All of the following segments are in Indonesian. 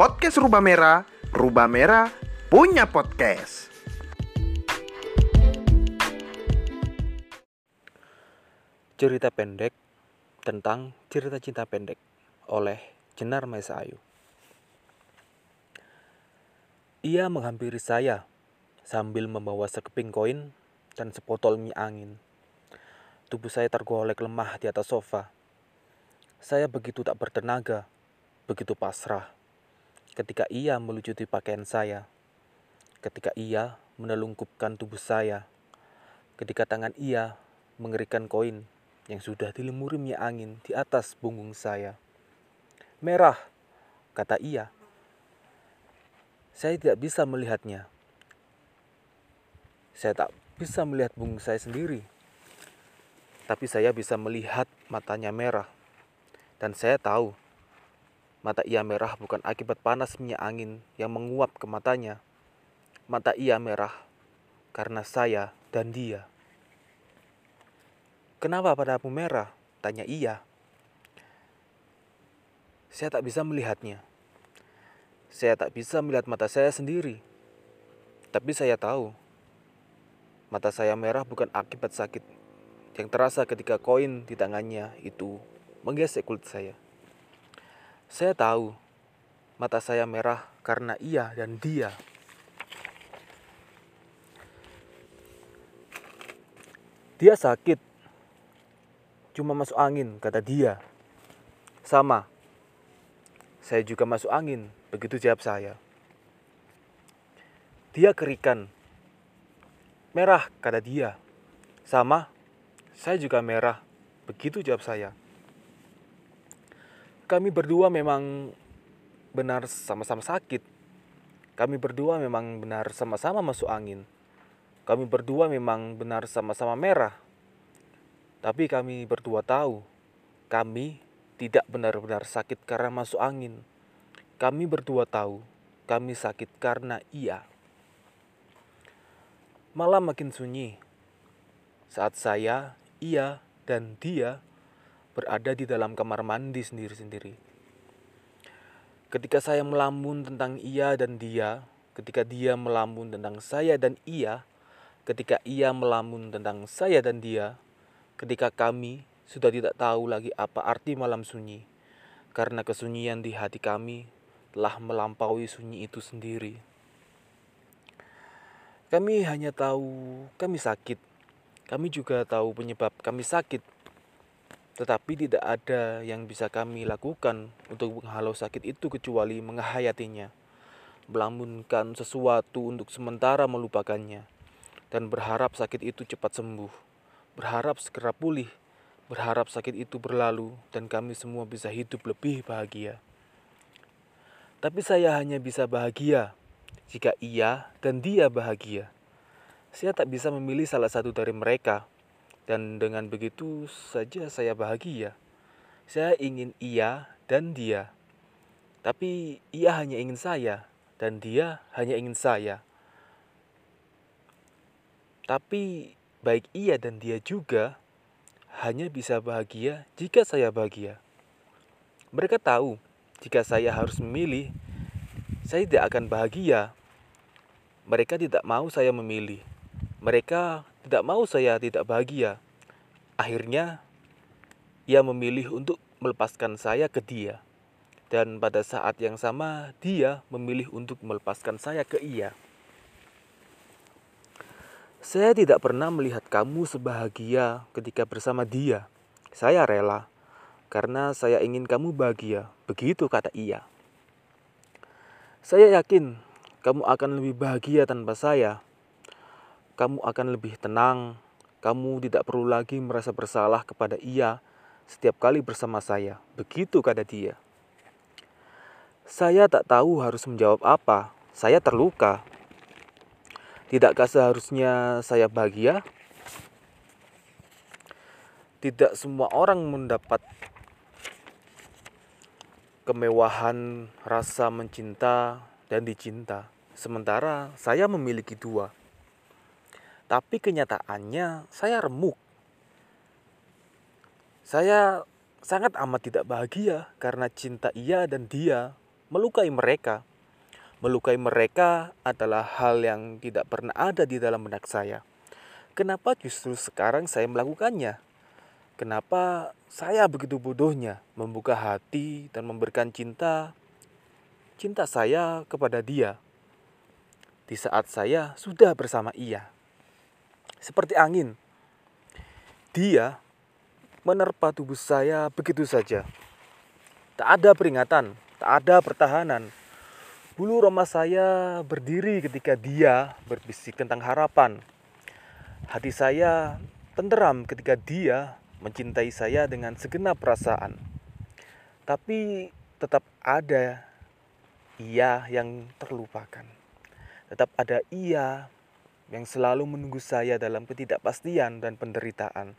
podcast Rubah Merah, Rubah Merah punya podcast. Cerita pendek tentang cerita cinta pendek oleh Jenar Maesa Ayu. Ia menghampiri saya sambil membawa sekeping koin dan sepotol mie angin. Tubuh saya tergolek lemah di atas sofa. Saya begitu tak bertenaga, begitu pasrah. Ketika ia melucuti pakaian saya, ketika ia menelungkupkan tubuh saya, ketika tangan ia mengerikan koin yang sudah dilemuri angin di atas punggung saya. Merah, kata ia. Saya tidak bisa melihatnya. Saya tak bisa melihat punggung saya sendiri. Tapi saya bisa melihat matanya merah. Dan saya tahu mata ia merah bukan akibat panas minyak angin yang menguap ke matanya. Mata ia merah karena saya dan dia. Kenapa padamu merah? Tanya ia. Saya tak bisa melihatnya. Saya tak bisa melihat mata saya sendiri. Tapi saya tahu, mata saya merah bukan akibat sakit yang terasa ketika koin di tangannya itu menggesek kulit saya. Saya tahu, mata saya merah karena ia dan dia. Dia sakit, cuma masuk angin, kata dia. Sama, saya juga masuk angin, begitu jawab saya. Dia kerikan. Merah, kata dia. Sama, saya juga merah, begitu jawab saya. Kami berdua memang benar sama-sama sakit. Kami berdua memang benar sama-sama masuk angin. Kami berdua memang benar sama-sama merah. Tapi kami berdua tahu, kami tidak benar-benar sakit karena masuk angin. Kami berdua tahu, kami sakit karena ia. Malam makin sunyi. Saat saya, ia, dan dia berada di dalam kamar mandi sendiri-sendiri. Ketika saya melamun tentang ia dan dia, ketika dia melamun tentang saya dan ia, ketika ia melamun tentang saya dan dia, ketika kami sudah tidak tahu lagi apa arti malam sunyi, karena kesunyian di hati kami telah melampaui sunyi itu sendiri. Kami hanya tahu kami sakit, kami juga tahu penyebab kami sakit, tetapi tidak ada yang bisa kami lakukan untuk menghalau sakit itu kecuali menghayatinya, melamunkan sesuatu untuk sementara melupakannya dan berharap sakit itu cepat sembuh, berharap segera pulih, berharap sakit itu berlalu, dan kami semua bisa hidup lebih bahagia. Tapi saya hanya bisa bahagia jika ia dan dia bahagia. Saya tak bisa memilih salah satu dari mereka, dan dengan begitu saja saya bahagia. Saya ingin ia dan dia, tapi ia hanya ingin saya, dan dia hanya ingin saya. Tapi baik ia dan dia juga hanya bisa bahagia jika saya bahagia. Mereka tahu jika saya harus memilih, saya tidak akan bahagia. Mereka tidak mau saya memilih. Mereka tidak mau saya tidak bahagia. Akhirnya, ia memilih untuk melepaskan saya ke dia. Dan pada saat yang sama, dia memilih untuk melepaskan saya ke ia. Saya tidak pernah melihat kamu sebahagia ketika bersama dia. Saya rela, karena saya ingin kamu bahagia. Begitu kata ia. Saya yakin kamu akan lebih bahagia tanpa saya. Kamu akan lebih tenang. Kamu tidak perlu lagi merasa bersalah kepada ia setiap kali bersama saya. Begitu kata dia. Saya tak tahu harus menjawab apa. Saya terluka. Tidakkah seharusnya saya bahagia? Tidak semua orang mendapat kemewahan rasa mencinta dan dicinta, sementara saya memiliki dua. Tapi kenyataannya saya remuk. Saya sangat amat tidak bahagia karena cinta ia dan dia melukai mereka. Melukai mereka adalah hal yang tidak pernah ada di dalam benak saya. Kenapa justru sekarang saya melakukannya? Kenapa saya begitu bodohnya membuka hati dan memberikan cinta cinta saya kepada dia di saat saya sudah bersama ia. Seperti angin, dia menerpa tubuh saya begitu saja. Tak ada peringatan, tak ada pertahanan. Bulu roma saya berdiri ketika dia berbisik tentang harapan. Hati saya tenteram ketika dia mencintai saya dengan segenap perasaan. Tapi tetap ada ia yang terlupakan. Tetap ada ia yang selalu menunggu saya dalam ketidakpastian dan penderitaan.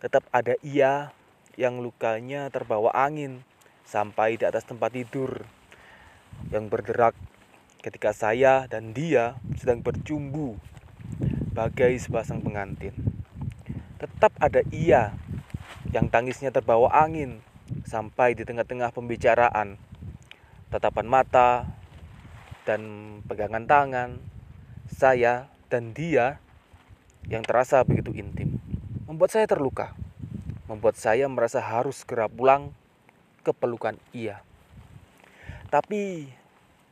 Tetap ada ia yang lukanya terbawa angin sampai di atas tempat tidur yang berderak ketika saya dan dia sedang bercumbu bagai sepasang pengantin. Tetap ada ia yang tangisnya terbawa angin sampai di tengah-tengah pembicaraan tatapan mata, dan pegangan tangan, saya dan dia yang terasa begitu intim. Membuat saya terluka, membuat saya merasa harus segera pulang ke pelukan ia. Tapi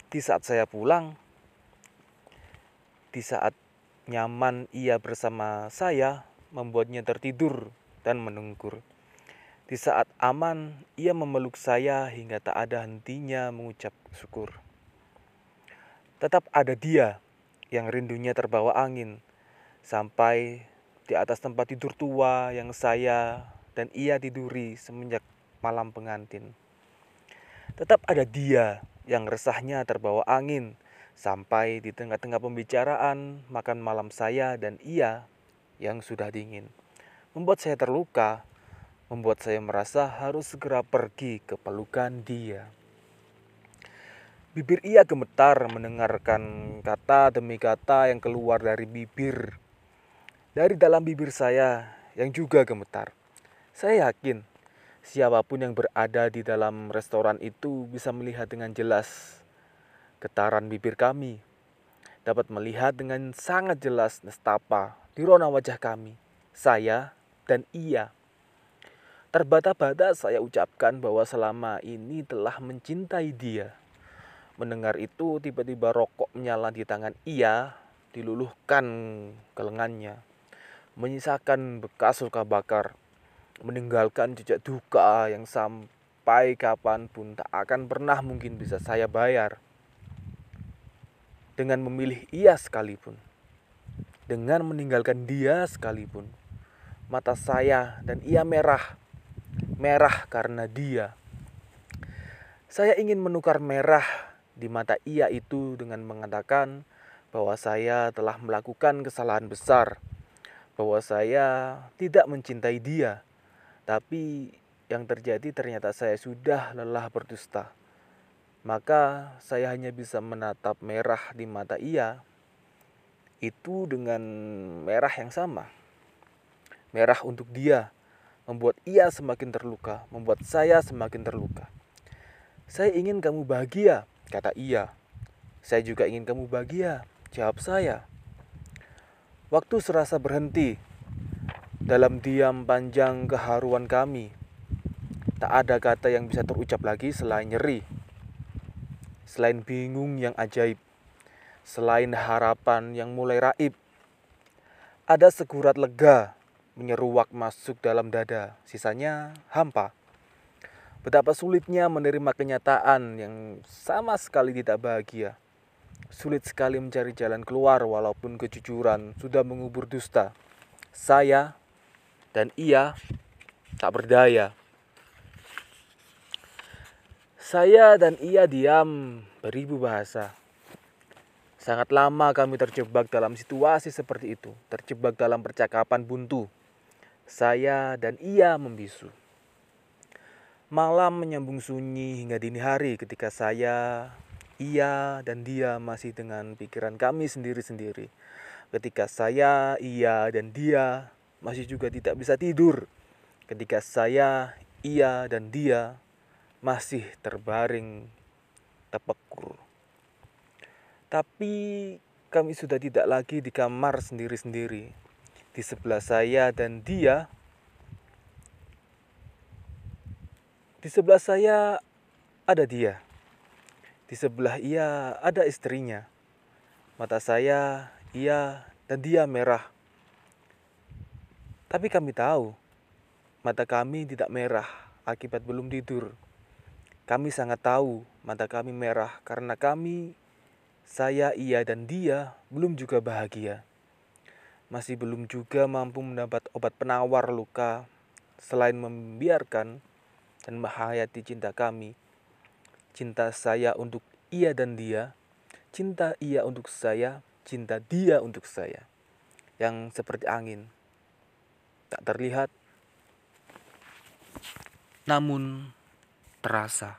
di saat saya pulang, di saat nyaman ia bersama saya, membuatnya tertidur dan menungkur. Di saat aman, ia memeluk saya hingga tak ada hentinya mengucap syukur. Tetap ada dia yang rindunya terbawa angin sampai di atas tempat tidur tua yang saya dan ia tiduri semenjak malam pengantin. Tetap ada dia yang resahnya terbawa angin sampai di tengah-tengah pembicaraan makan malam saya dan ia yang sudah dingin. Membuat saya terluka membuat saya merasa harus segera pergi ke pelukan dia. Bibir ia gemetar mendengarkan kata demi kata yang keluar dari bibir. Dari dalam bibir saya yang juga gemetar. Saya yakin siapa pun yang berada di dalam restoran itu bisa melihat dengan jelas getaran bibir kami. Dapat melihat dengan sangat jelas nestapa di rona wajah kami. Saya dan ia Terbata-bata saya ucapkan bahwa selama ini telah mencintai dia. Mendengar itu tiba-tiba rokok menyala di tangan ia, diluluhkan ke lengannya. Menyisakan bekas luka bakar, meninggalkan jejak duka yang sampai kapan pun tak akan pernah mungkin bisa saya bayar. Dengan memilih ia sekalipun, dengan meninggalkan dia sekalipun, mata saya dan ia merah merah karena dia. Saya ingin menukar merah di mata ia itu dengan mengatakan bahwa saya telah melakukan kesalahan besar, bahwa saya tidak mencintai dia, tapi yang terjadi ternyata saya sudah lelah berdusta. Maka saya hanya bisa menatap merah di mata ia itu dengan merah yang sama. Merah untuk dia, membuat ia semakin terluka, membuat saya semakin terluka. Saya ingin kamu bahagia, kata ia. Saya juga ingin kamu bahagia, jawab saya. Waktu serasa berhenti dalam diam panjang keharuan kami. Tak ada kata yang bisa terucap lagi selain nyeri, selain bingung yang ajaib, selain harapan yang mulai raib. Ada segurat lega menyeruak masuk dalam dada, sisanya hampa. Betapa sulitnya menerima kenyataan yang sama sekali tidak bahagia. Sulit sekali mencari jalan keluar walaupun kejujuran sudah mengubur dusta. Saya dan ia tak berdaya. Saya dan ia diam beribu bahasa. Sangat lama kami terjebak dalam situasi seperti itu, terjebak dalam percakapan buntu. Saya dan ia membisu. Malam menyambung sunyi hingga dini hari ketika saya, ia, dan dia masih dengan pikiran kami sendiri-sendiri. Ketika saya, ia, dan dia masih juga tidak bisa tidur. Ketika saya, ia, dan dia masih terbaring tapakur. Tapi kami sudah tidak lagi di kamar sendiri-sendiri. Di sebelah saya dan dia Di sebelah saya ada dia. Di sebelah ia ada istrinya. Mata saya, ia, dan dia merah. Tapi kami tahu, mata kami tidak merah akibat belum tidur. Kami sangat tahu mata kami merah karena kami, saya, ia, dan dia belum juga bahagia. Masih belum juga mampu mendapat obat penawar luka selain membiarkan dan menghayati cinta kami. Cinta saya untuk ia dan dia, cinta ia untuk saya, cinta dia untuk saya. Yang seperti angin, tak terlihat, namun terasa.